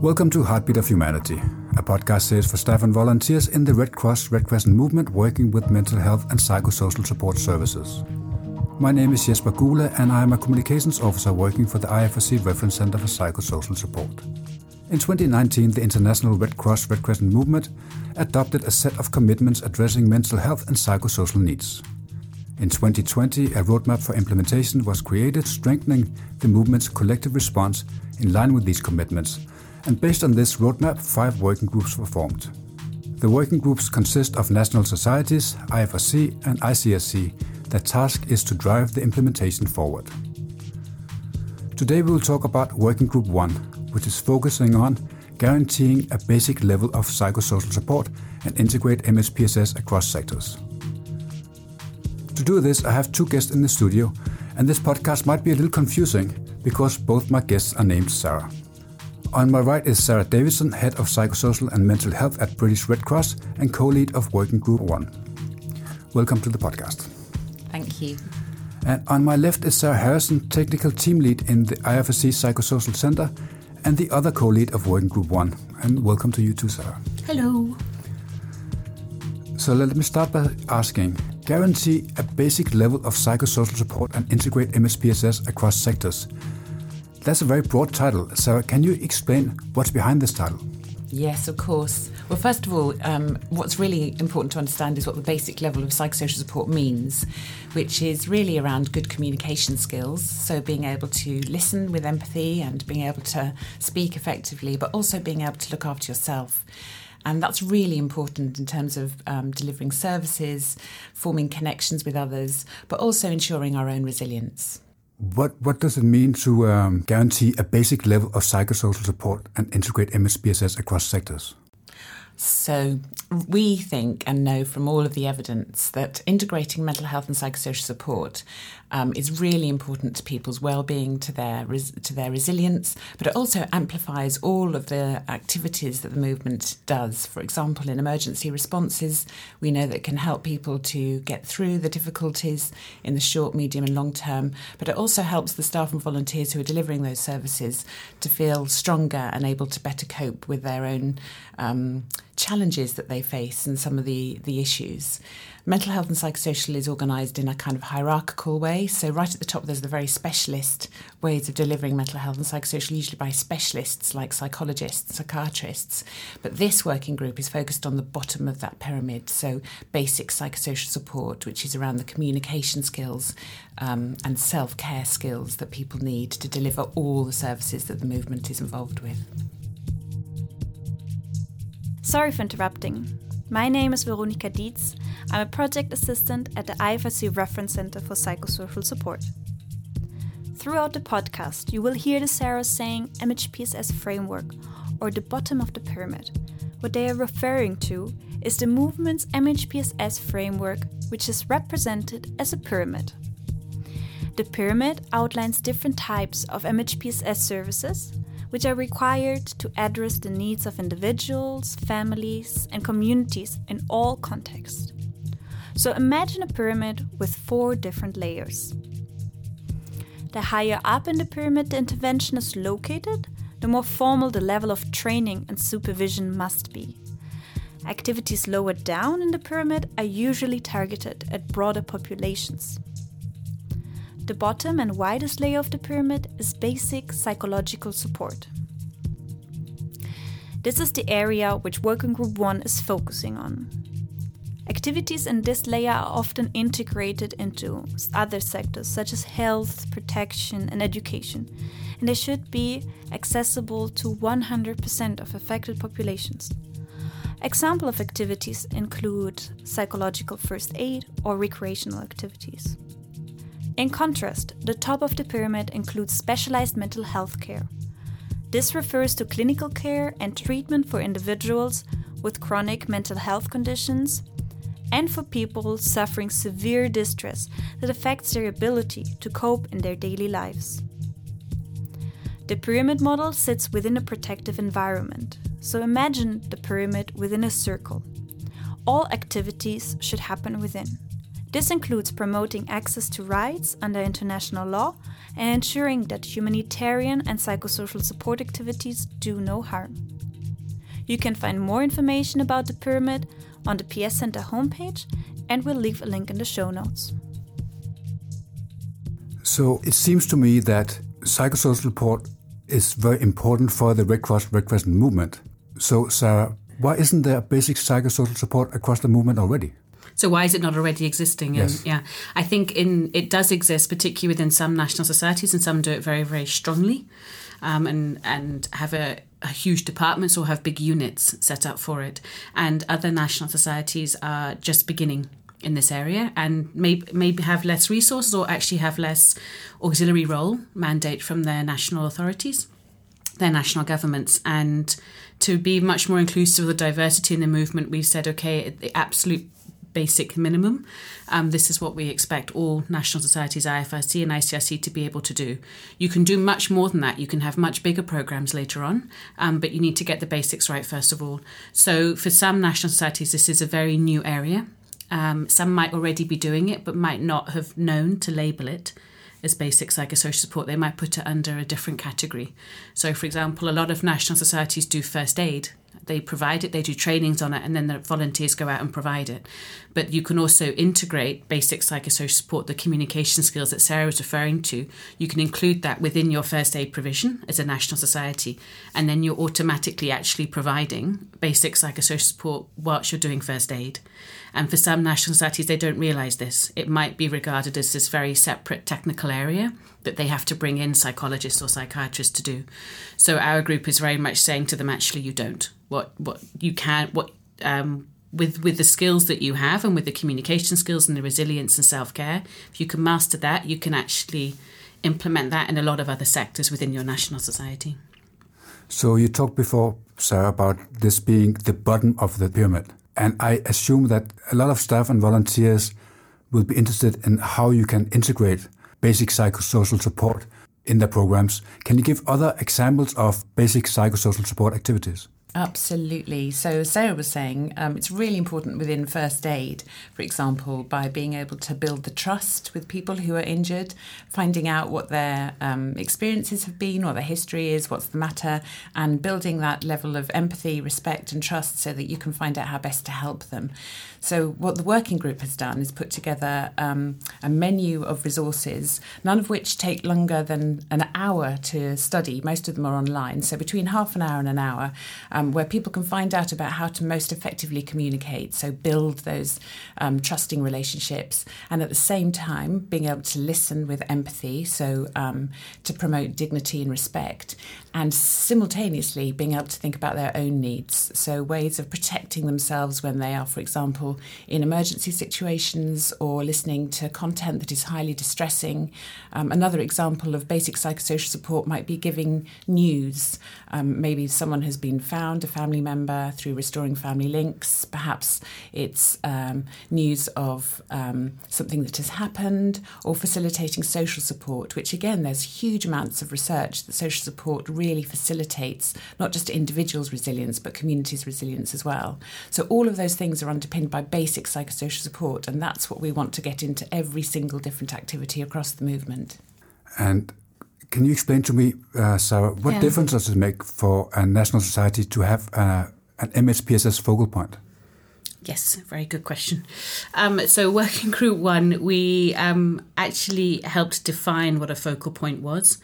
Welcome to Heartbeat of Humanity, a podcast series for staff and volunteers in the Red Cross Red Crescent movement working with mental health and psychosocial support services. My name is Jesper Gule, and I am a communications officer working for the IFRC Reference Center for Psychosocial Support. In 2019, the International Red Cross Red Crescent movement adopted a set of commitments addressing mental health and psychosocial needs. In 2020, a roadmap for implementation was created, strengthening the movement's collective response in line with these commitments and based on this roadmap, five working groups were formed. The working groups consist of national societies, IFRC, and ICRC. Their task is to drive the implementation forward. Today we will talk about Working Group 1, which is focusing on guaranteeing a basic level of psychosocial support and integrate MHPSS across sectors. To do this, I have two guests in the studio, and this podcast might be a little confusing because both my guests are named Sarah. On my right is Sarah Davidson, Head of Psychosocial and Mental Health at British Red Cross and co lead of Working Group 1. Welcome to the podcast. Thank you. And on my left is Sarah Harrison, Technical Team Lead in the IFRC Psychosocial Center and the other co lead of Working Group 1. And welcome to you too, Sarah. Hello. So let me start by asking guarantee a basic level of psychosocial support and integrate MHPSS across sectors. That's a very broad title. Sarah, can you explain what's behind this title? Yes, of course. Well, first of all, um, what's really important to understand is what the basic level of psychosocial support means, which is really around good communication skills. So, being able to listen with empathy and being able to speak effectively, but also being able to look after yourself. And that's really important in terms of um, delivering services, forming connections with others, but also ensuring our own resilience. What what does it mean to um, guarantee a basic level of psychosocial support and integrate MHPSS across sectors? So, we think and know from all of the evidence that integrating mental health and psychosocial support um, is really important to people's well-being, to their res- to their resilience, but it also amplifies all of the activities that the movement does. For example, in emergency responses, we know that can help people to get through the difficulties in the short, medium, and long term. But it also helps the staff and volunteers who are delivering those services to feel stronger and able to better cope with their own. Um, challenges that they face and some of the, the issues. Mental health and psychosocial is organised in a kind of hierarchical way. So, right at the top, there's the very specialist ways of delivering mental health and psychosocial, usually by specialists like psychologists, psychiatrists. But this working group is focused on the bottom of that pyramid. So, basic psychosocial support, which is around the communication skills um, and self care skills that people need to deliver all the services that the movement is involved with. Sorry for interrupting. My name is Veronika Dietz. I'm a project assistant at the IFRC Reference Center for Psychosocial Support. Throughout the podcast, you will hear the Sarahs saying MHPSS framework or the bottom of the pyramid. What they are referring to is the movement's MHPSS framework, which is represented as a pyramid. The pyramid outlines different types of MHPSS services which are required to address the needs of individuals, families, and communities in all contexts. So imagine a pyramid with four different layers. The higher up in the pyramid the intervention is located, the more formal the level of training and supervision must be. Activities lower down in the pyramid are usually targeted at broader populations. The bottom and widest layer of the pyramid is basic psychological support. This is the area which Working Group 1 is focusing on. Activities in this layer are often integrated into other sectors such as health, protection, and education, and they should be accessible to 100% of affected populations. Example of activities include psychological first aid or recreational activities. In contrast, the top of the pyramid includes specialized mental health care. This refers to clinical care and treatment for individuals with chronic mental health conditions and for people suffering severe distress that affects their ability to cope in their daily lives. The pyramid model sits within a protective environment, so imagine the pyramid within a circle. All activities should happen within. This includes promoting access to rights under international law and ensuring that humanitarian and psychosocial support activities do no harm. You can find more information about the pyramid on the PS Center homepage, and we'll leave a link in the show notes. So it seems to me that psychosocial support is very important for the Red Cross Red Crescent movement. So, Sarah, why isn't there basic psychosocial support across the movement already? So why is it not already existing? Yes. And yeah, I think in it does exist, particularly within some national societies, and some do it very, very strongly, um, and and have a, a huge departments or have big units set up for it. And other national societies are just beginning in this area and maybe maybe have less resources or actually have less auxiliary role mandate from their national authorities, their national governments, and to be much more inclusive of the diversity in the movement, we've said okay, the absolute basic minimum. Um, this is what we expect all national societies, IFRC and ICRC, to be able to do. You can do much more than that. You can have much bigger programs later on, um, but you need to get the basics right first of all. So for some national societies, this is a very new area. Um, some might already be doing it, but might not have known to label it as basic psychosocial support. They might put it under a different category. So, for example, a lot of national societies do first aid they provide it, they do trainings on it, and then the volunteers go out and provide it. But you can also integrate basic psychosocial support, the communication skills that Sarah was referring to. You can include that within your first aid provision as a national society, and then you're automatically actually providing basic psychosocial support whilst you're doing first aid. And for some national societies, they don't realise this. It might be regarded as this very separate technical area that they have to bring in psychologists or psychiatrists to do. So our group is very much saying to them, actually, you don't. What what you can what um, with with the skills that you have and with the communication skills and the resilience and self care, if you can master that, you can actually implement that in a lot of other sectors within your national society. So you talked before, Sarah, about this being the bottom of the pyramid. And I assume that a lot of staff and volunteers will be interested in how you can integrate basic psychosocial support in their programs. Can you give other examples of basic psychosocial support activities? Absolutely. So, Sarah was saying um, it's really important within first aid, for example, by being able to build the trust with people who are injured, finding out what their um, experiences have been, what their history is, what's the matter, and building that level of empathy, respect, and trust so that you can find out how best to help them. So, what the working group has done is put together um, a menu of resources, none of which take longer than an hour to study. Most of them are online, so between half an hour and an hour, um, where people can find out about how to most effectively communicate. So, build those um, trusting relationships, and at the same time, being able to listen with empathy, so um, to promote dignity and respect, and simultaneously being able to think about their own needs. So, ways of protecting themselves when they are, for example, in emergency situations or listening to content that is highly distressing. Um, another example of basic psychosocial support might be giving news. Um, maybe someone has been found, a family member, through restoring family links. Perhaps it's um, news of um, something that has happened or facilitating social support, which again, there's huge amounts of research that social support really facilitates not just individuals' resilience, but communities' resilience as well. So all of those things are underpinned by basic psychosocial support, and that's what we want to get into every single different activity across the movement. And can you explain to me, uh, Sarah, what Yeah. difference does it make for a national society to have uh, an MHPSS focal point? Yes, very good question. Um, so, Working Group One, we um, actually helped define what a focal point was,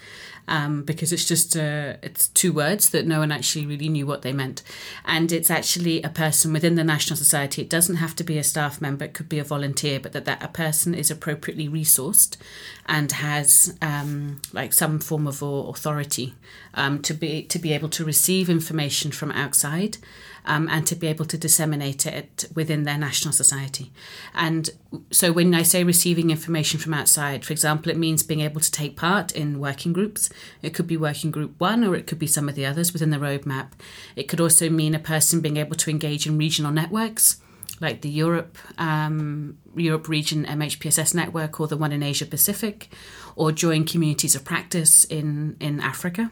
um, because it's just uh, it's two words that no one actually really knew what they meant, and it's actually a person within the National Society. It doesn't have to be a staff member; it could be a volunteer, but that, that a person is appropriately resourced and has um, like some form of authority um, to be to be able to receive information from outside um, and to be able to disseminate it within their national society. And so, when I say receiving information from outside, for example, it means being able to take part in working groups. It could be working group one, or it could be some of the others within the roadmap. It could also mean a person being able to engage in regional networks. Like the Europe um, Europe region MHPSS network or the one in Asia Pacific, or join communities of practice in, in Africa.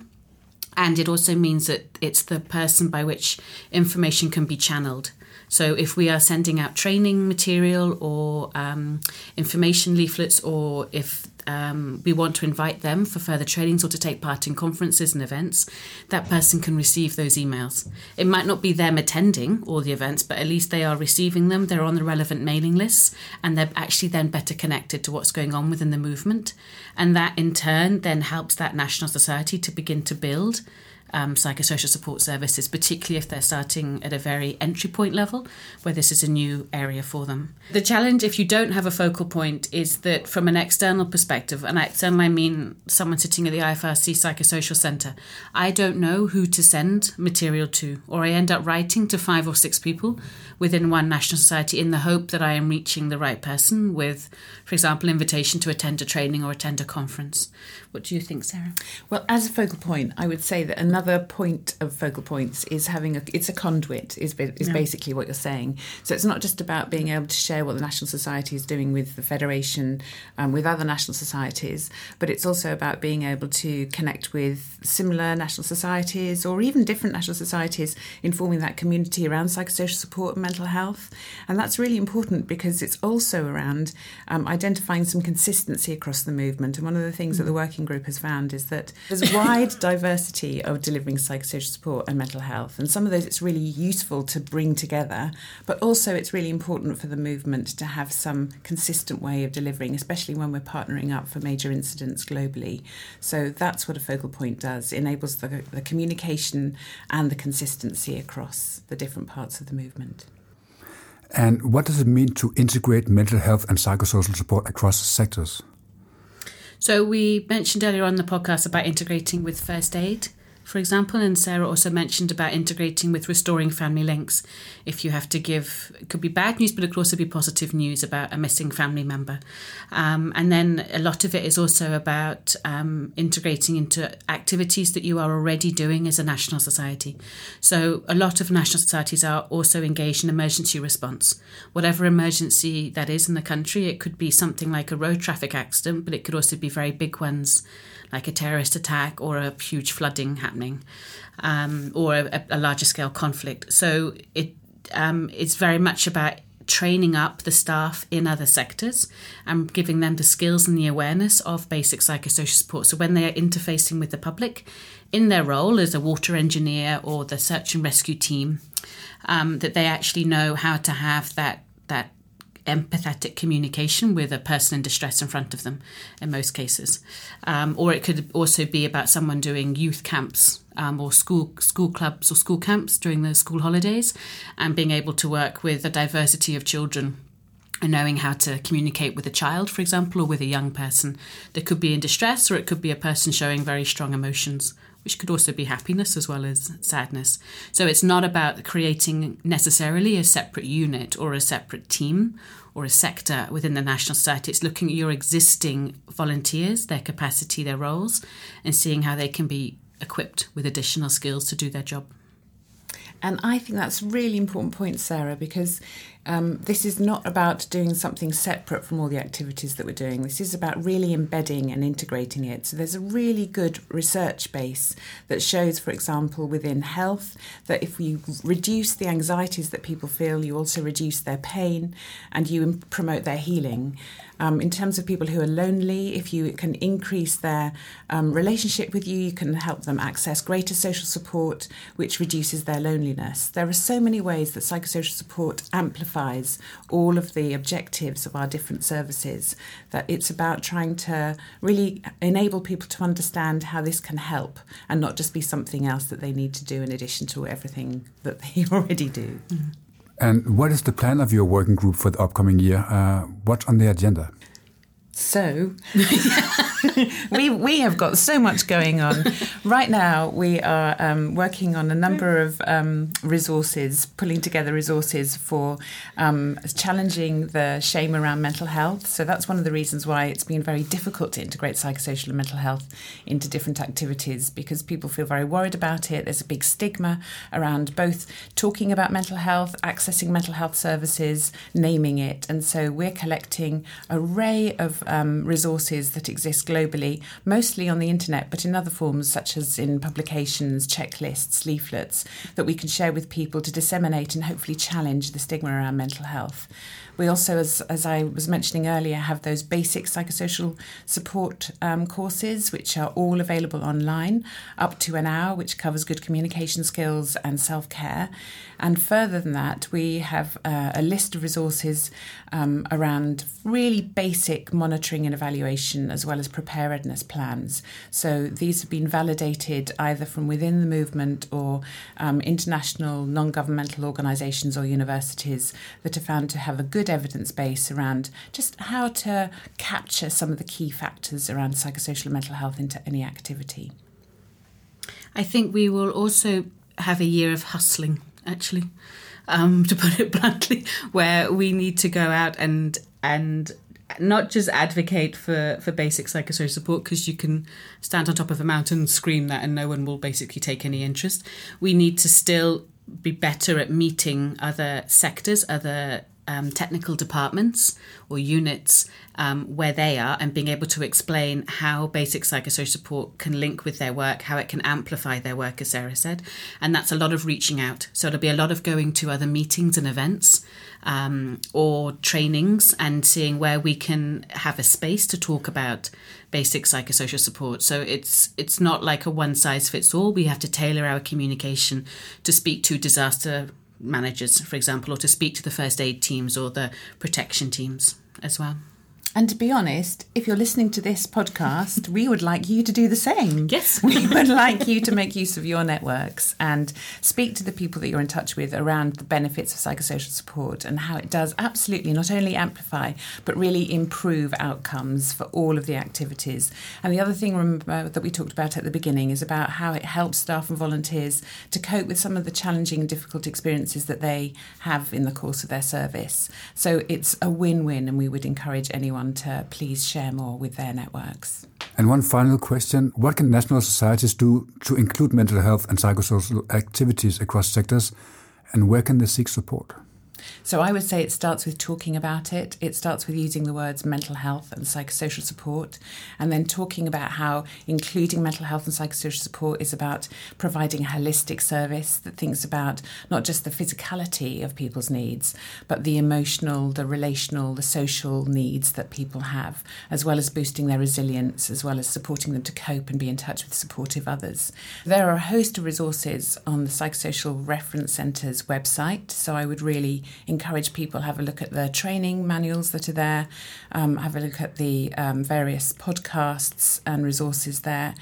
And it also means that it's the person by which information can be channeled. So if we are sending out training material or um, information leaflets, or if um, we want to invite them for further trainings or to take part in conferences and events, that person can receive those emails. It might not be them attending all the events, but at least they are receiving them, they're on the relevant mailing lists, and they're actually then better connected to what's going on within the movement. And that in turn then helps that national society to begin to build um, psychosocial support services, particularly if they're starting at a very entry point level where this is a new area for them. The challenge, if you don't have a focal point, is that from an external perspective, and external I mean someone sitting at the IFRC Psychosocial Centre, I don't know who to send material to, or I end up writing to five or six people within one national society in the hope that I am reaching the right person with, for example, invitation to attend a training or attend a conference. What do you think, Sarah? Well, as a focal point, I would say that another point of focal points is having a it's a conduit is is yeah. basically what you're saying. So it's not just about being able to share what the National Society is doing with the Federation, um, with other national societies, but it's also about being able to connect with similar national societies or even different national societies, informing that community around psychosocial support and mental health. And that's really important because it's also around um, identifying some consistency across the movement. And one of the things mm. that the working working group has found is that there's a wide diversity of delivering psychosocial support and mental health. And some of those it's really useful to bring together, but also it's really important for the movement to have some consistent way of delivering, especially when we're partnering up for major incidents globally. So that's what a focal point does, enables the, the communication and the consistency across the different parts of the movement. And what does it mean to integrate mental health and psychosocial support across sectors? So we mentioned earlier on the podcast about integrating with first aid for example. And Sarah also mentioned about integrating with restoring family links. If you have to give, it could be bad news, but it could also be positive news about a missing family member. Um, and then a lot of it is also about um, integrating into activities that you are already doing as a national society. So a lot of national societies are also engaged in emergency response. Whatever emergency that is in the country, it could be something like a road traffic accident, but it could also be very big ones like a terrorist attack or a huge flooding happening, um, or a, a, larger scale conflict. So it um, it's very much about training up the staff in other sectors and giving them the skills and the awareness of basic psychosocial support. So when they are interfacing with the public in their role as a water engineer or the search and rescue team, um, that they actually know how to have that that empathetic communication with a person in distress in front of them in most cases. Um, or it could also be about someone doing youth camps um, or school school clubs or school camps during the school holidays and being able to work with a diversity of children and knowing how to communicate with a child, for example, or with a young person that could be in distress, or it could be a person showing very strong emotions which could also be happiness as well as sadness. So it's not about creating necessarily a separate unit or a separate team or a sector within the National Society. It's looking at your existing volunteers, their capacity, their roles, and seeing how they can be equipped with additional skills to do their job. And I think that's a really important point, Sarah, because um, this is not about doing something separate from all the activities that we're doing. This is about really embedding and integrating it. So there's a really good research base that shows, for example, within health, that if you reduce the anxieties that people feel, you also reduce their pain and you promote their healing. Um, in terms of people who are lonely, if you can increase their um, relationship with you, you can help them access greater social support, which reduces their loneliness. There are so many ways that psychosocial support amplifies all of the objectives of our different services that it's about trying to really enable people to understand how this can help and not just be something else that they need to do in addition to everything that they already do. Mm-hmm. And what is the plan of your working group for the upcoming year? Uh, what's on the agenda? So, we we have got so much going on right now. We are um, working on a number of um, resources, pulling together resources for um, challenging the shame around mental health. So that's one of the reasons why it's been very difficult to integrate psychosocial and mental health into different activities because people feel very worried about it. There's a big stigma around both talking about mental health, accessing mental health services, naming it, and so we're collecting array of um, resources that exist globally, mostly on the internet, but in other forms, such as in publications, checklists, leaflets, that we can share with people to disseminate and hopefully challenge the stigma around mental health. We also, as, as I was mentioning earlier, have those basic psychosocial support um, courses, which are all available online, up to an hour, which covers good communication skills and self care. And further than that, we have uh, a list of resources um, around really basic monitoring and evaluation, as well as preparedness plans. So these have been validated either from within the movement or um, international non governmental organisations or universities that are found to have a good evidence base around just how to capture some of the key factors around psychosocial and mental health into any activity. I think we will also have a year of hustling, actually, um, to put it bluntly, where we need to go out and and not just advocate for, for basic psychosocial support because you can stand on top of a mountain and scream that and no one will basically take any interest. We need to still be better at meeting other sectors, other um, technical departments or units um, where they are and being able to explain how basic psychosocial support can link with their work, how it can amplify their work, as Sarah said. And that's a lot of reaching out. So it'll be a lot of going to other meetings and events um, or trainings and seeing where we can have a space to talk about basic psychosocial support. So it's it's not like a one size fits all. We have to tailor our communication to speak to disaster managers, for example, or to speak to the first aid teams or the protection teams as well. And to be honest, if you're listening to this podcast, we would like you to do the same. Yes. We would like you to make use of your networks and speak to the people that you're in touch with around the benefits of psychosocial support and how it does absolutely not only amplify, but really improve outcomes for all of the activities. And the other thing remember, that we talked about at the beginning is about how it helps staff and volunteers to cope with some of the challenging and difficult experiences that they have in the course of their service. So it's a win win, and we would encourage anyone to please share more with their networks. And one final question What can national societies do to include mental health and psychosocial activities across sectors, and where can they seek support? So I would say it starts with talking about it. It starts with using the words mental health and psychosocial support, and then talking about how including mental health and psychosocial support is about providing a holistic service that thinks about not just the physicality of people's needs, but the emotional, the relational, the social needs that people have, as well as boosting their resilience, as well as supporting them to cope and be in touch with supportive others. There are a host of resources on the Psychosocial Reference Centre's website, so I would really encourage people have a look at the training manuals that are there, um, have a look at the um, various podcasts and resources there.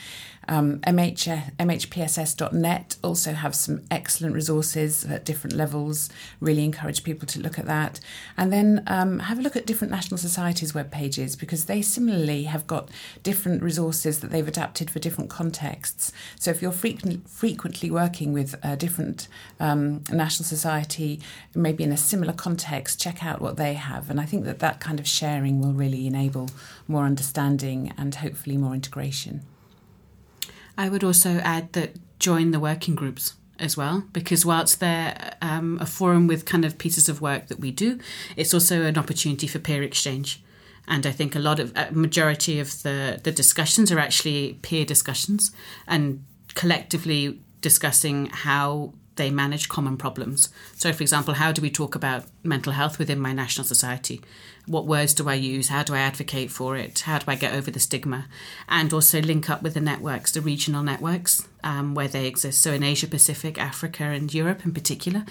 Um, MH, MHPSS.net also have some excellent resources at different levels. Really encourage people to look at that. And then um, have a look at different national societies' web pages because they similarly have got different resources that they've adapted for different contexts. So if you're frequent, frequently working with a different um, national society, maybe in a similar context, check out what they have. And I think that that kind of sharing will really enable more understanding and hopefully more integration. I would also add that join the working groups as well, because whilst they're um, a forum with kind of pieces of work that we do, it's also an opportunity for peer exchange. And I think a lot of a majority of the the discussions are actually peer discussions and collectively discussing how they manage common problems. So, for example, how do we talk about mental health within my national society? What words do I use? How do I advocate for it? How do I get over the stigma? And also link up with the networks, the regional networks um, where they exist. So, in Asia Pacific, Africa, and Europe in particular,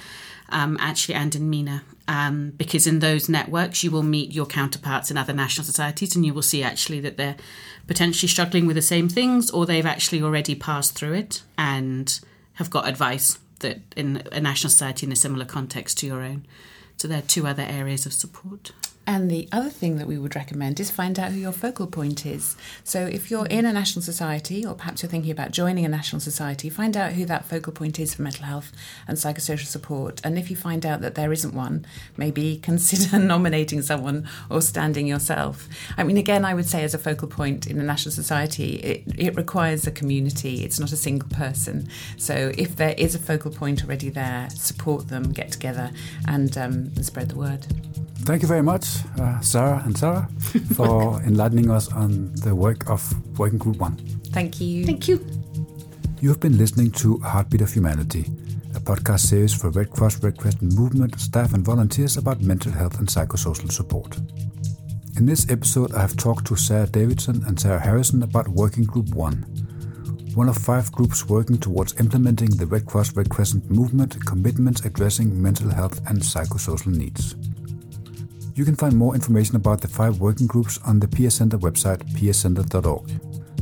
um, actually, and in MENA. Um, because in those networks, you will meet your counterparts in other national societies and you will see actually that they're potentially struggling with the same things or they've actually already passed through it and have got advice that in a national society in a similar context to your own. So there are two other areas of support. And the other thing that we would recommend is find out who your focal point is. So if you're in a national society, or perhaps you're thinking about joining a national society, find out who that focal point is for mental health and psychosocial support. And if you find out that there isn't one, maybe consider nominating someone or standing yourself. I mean, again, I would say as a focal point in a national society, it, it requires a community. It's not a single person. So if there is a focal point already there, support them, get together, and um, spread the word. Thank you very much, uh, Sarah and Sarah, for enlightening us on the work of Working Group 1. Thank you. Thank you. You have been listening to Heartbeat of Humanity, a podcast series for Red Cross Red Crescent movement staff and volunteers about mental health and psychosocial support. In this episode, I have talked to Sarah Davidson and Sarah Harrison about Working Group 1, one of five groups working towards implementing the Red Cross Red Crescent movement commitments addressing mental health and psychosocial needs. You can find more information about the five working groups on the PS Center website, pscentre.org.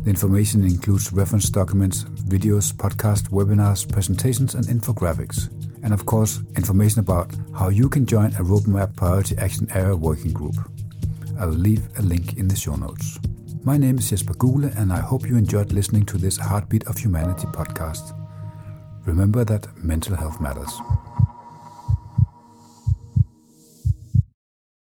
The information includes reference documents, videos, podcasts, webinars, presentations, and infographics. And of course, information about how you can join a Roadmap Priority Action Area working group. I'll leave a link in the show notes. My name is Jesper Gule, and I hope you enjoyed listening to this Heartbeat of Humanity podcast. Remember that mental health matters.